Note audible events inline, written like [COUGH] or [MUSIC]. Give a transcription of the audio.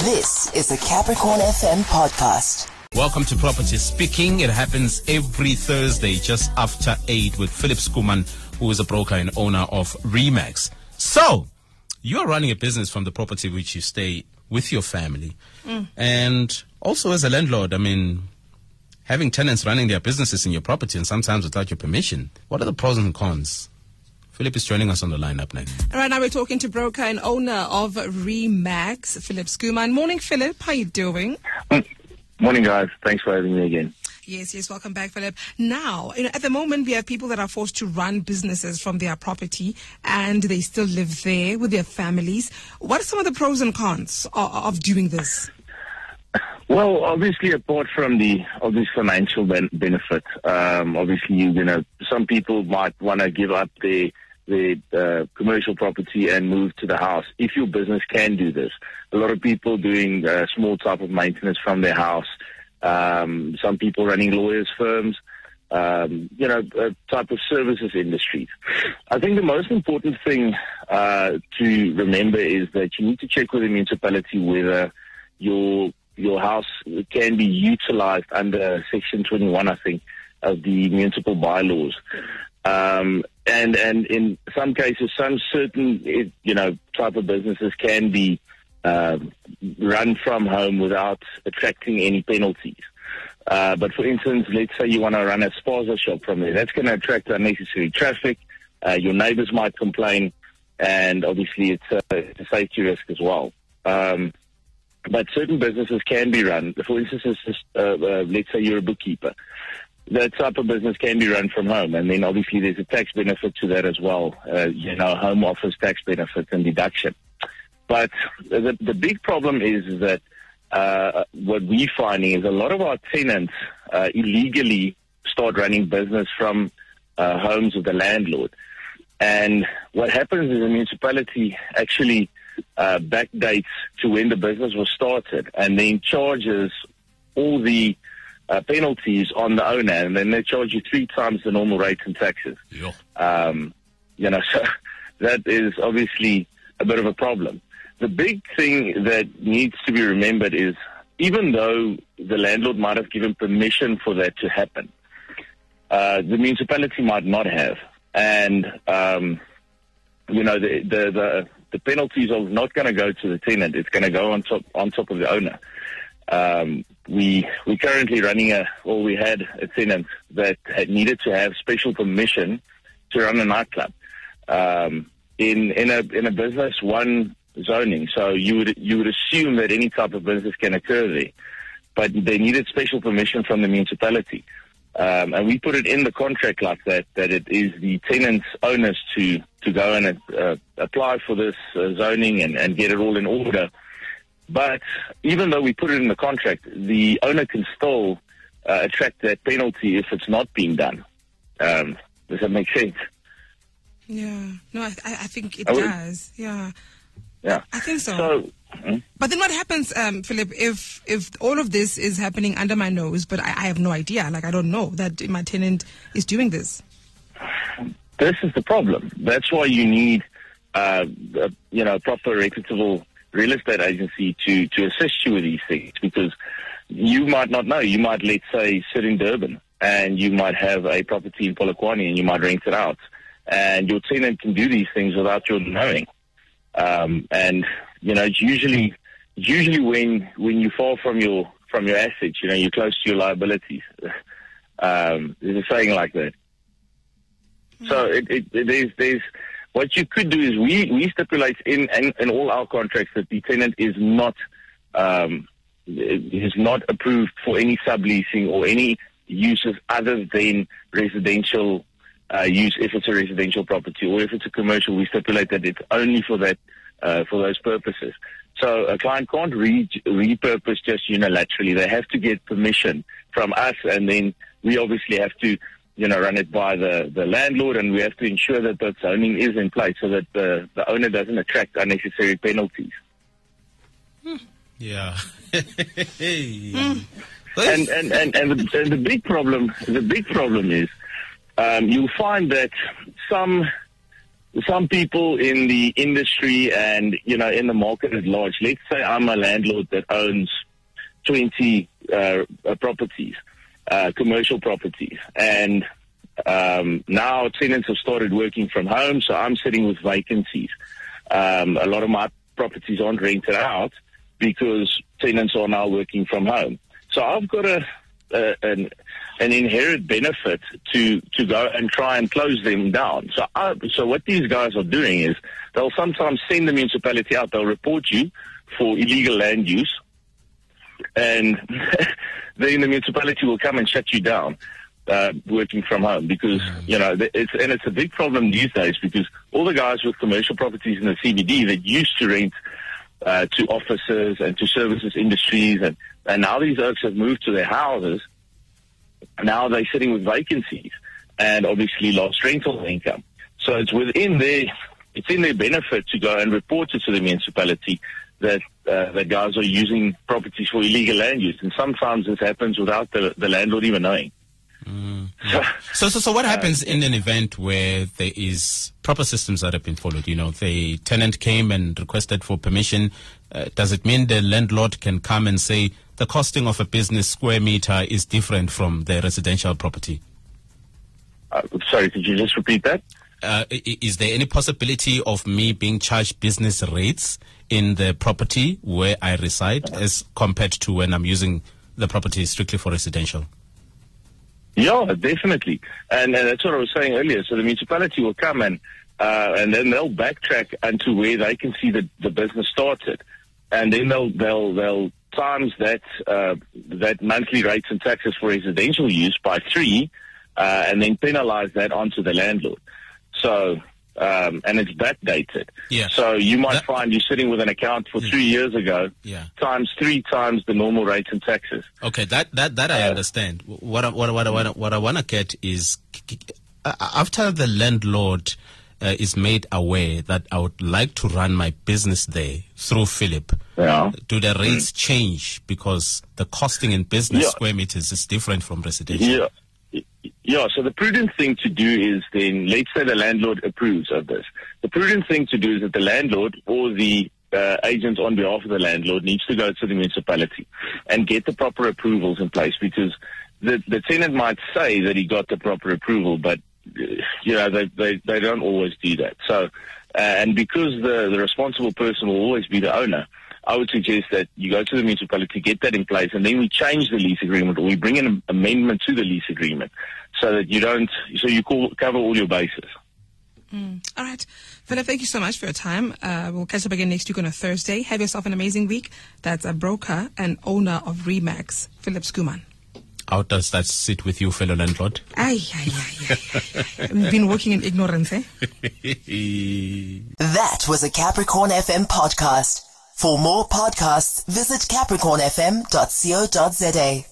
This is the Capricorn FM podcast. Welcome to Property Speaking. It happens every Thursday just after 8 with Philip Schoeman, who is a broker and owner of Remax. So, you're running a business from the property which you stay with your family. Mm. And also as a landlord, I mean, having tenants running their businesses in your property and sometimes without your permission, what are the pros and cons? Philip is joining us on the line up next. All right, now we're talking to broker and owner of Remax, Philip Schoeman. Morning, Philip. How are you doing? Morning, guys. Thanks for having me again. Yes, yes, welcome back, Philip. Now, you know, at the moment, we have people that are forced to run businesses from their property and they still live there with their families. What are some of the pros and cons of, of doing this? Well, obviously, apart from the obvious financial ben- benefit, um, obviously, you know, some people might want to give up their their uh, commercial property and move to the house. If your business can do this, a lot of people doing uh, small type of maintenance from their house. Um, some people running lawyers' firms. Um, you know, type of services industries. I think the most important thing uh, to remember is that you need to check with the municipality whether your your house can be utilized under Section 21, I think, of the municipal bylaws. Um, and and in some cases, some certain you know type of businesses can be um, run from home without attracting any penalties. Uh, but for instance, let's say you want to run a spaza shop from there, that's going to attract unnecessary traffic. Uh, your neighbors might complain, and obviously it's a, it's a safety risk as well. Um, but certain businesses can be run. For instance, uh, uh, let's say you're a bookkeeper. That type of business can be run from home, and then obviously there's a tax benefit to that as well. Uh, you know, home office tax benefit and deduction. But the the big problem is that uh, what we're finding is a lot of our tenants uh, illegally start running business from uh, homes of the landlord. And what happens is the municipality actually uh, backdates to when the business was started and then charges all the uh, penalties on the owner, and then they charge you three times the normal rates and taxes. Yeah. Um, you know, [LAUGHS] so that is obviously a bit of a problem. The big thing that needs to be remembered is even though the landlord might have given permission for that to happen, uh, the municipality might not have. And, um, you know, the, the, the, the penalties are not going to go to the tenant. It's going to go on top, on top of the owner. Um, we, we currently running a, or we had a tenant that had needed to have special permission to run a nightclub. Um, in, in a, in a business one zoning. So you would, you would assume that any type of business can occur there. But they needed special permission from the municipality. Um, and we put it in the contract like that, that it is the tenant's onus to, to go and uh, apply for this uh, zoning and, and get it all in order. But even though we put it in the contract, the owner can still uh, attract that penalty if it's not being done. Um, does that make sense? Yeah, no, I, I think it I would- does. Yeah, Yeah. I think so. So, mm, But then what happens, um, Philip, if if all of this is happening under my nose, but I, I have no idea, like I don't know that my tenant is doing this? this is the problem. That's why you need, uh, you know, proper reputable real estate agency to, to assist you with these things because you might not know. You might, let's say, sit in Durban and you might have a property in Polokwane and you might rent it out. And your tenant can do these things without your knowing. Um, and, you know, it's usually, usually when, when you fall from your, from your assets, you know, you're close to your liabilities. [LAUGHS] Um, there's a saying like that. So it, it, it there's, there's what you could do is we, we stipulate in, in, in all our contracts that the tenant is not um, is not approved for any subleasing or any uses other than residential uh, use if it's a residential property or if it's a commercial we stipulate that it's only for that uh, for those purposes. So a client can't re- repurpose just unilaterally. They have to get permission from us and then we obviously have to you know, run it by the, the landlord, and we have to ensure that the zoning is in place so that the, the owner doesn't attract unnecessary penalties. Yeah. [LAUGHS] And and and, and, the, and the big problem, the big problem is, um, you'll find that some some people in the industry and you know in the market at large. Let's say I'm a landlord that owns 20 uh, uh, properties, uh, commercial properties, and um, now tenants have started working from home, so I'm sitting with vacancies. Um, a lot of my properties aren't rented out because tenants are now working from home. So I've got a, a an, an inherent benefit to to go and try and close them down. So I, so what these guys are doing is they'll sometimes send the municipality out. They'll report you for illegal land use, and [LAUGHS] then the municipality will come and shut you down. Uh, working from home because you know it's and it's a big problem these days because all the guys with commercial properties in the CBD that used to rent uh, to offices and to services industries and and now these oaks have moved to their houses. Now they're sitting with vacancies and obviously lost rental income. So it's within their it's in their benefit to go and report it to the municipality that uh, that guys are using properties for illegal land use, and sometimes this happens without the, the landlord even knowing. So, so, so what happens in an event where there is proper systems that have been followed? You know, the tenant came and requested for permission. Uh, does it mean the landlord can come and say the costing of a business square meter is different from the residential property? Uh, sorry, could you just repeat that? Uh, is there any possibility of me being charged business rates in the property where I reside as compared to when I'm using the property strictly for residential? Yeah, definitely. And, and that's what I was saying earlier. So the municipality will come and uh, and then they'll backtrack onto where they can see that the business started, and then they'll they'll they'll times that uh, that monthly rates and taxes for residential use by three, uh, and then penalize that onto the landlord. So. Um, and it's backdated. Yeah. So you might That- find you're sitting with an account for three years ago, Yeah. times three times the normal rates and taxes. Okay, that that that I understand. What I, what what what I, what I want to get is uh, after the landlord uh, is made aware that I would like to run my business there through Philip. Yeah. Do the rates change because the costing in business Yeah. square meters is different from residential? Yeah. Yeah, so the prudent thing to do is then, let's say the landlord approves of this. The prudent thing to do is that the landlord or the uh, agent on behalf of the landlord needs to go to the municipality and get the proper approvals in place because the, the tenant might say that he got the proper approval, but uh, you know they, they, they don't always do that. So, uh, and because the, the responsible person will always be the owner, I would suggest that you go to the municipality, get that in place, and then we change the lease agreement or we bring an amendment to the lease agreement so that you don't, so you call, cover all your bases. All right. Philip, thank you so much for your time. Uh, we'll catch up again next week on a Thursday. Have yourself an amazing week. That's a broker and owner of Remax, Philip Schoeman. How does that sit with you, fellow landlord? Ay, ay, ay, ay, ay, ay. I've been working in ignorance, eh? [LAUGHS] That was a Capricorn FM podcast. For more podcasts, visit capricornfm.co.za.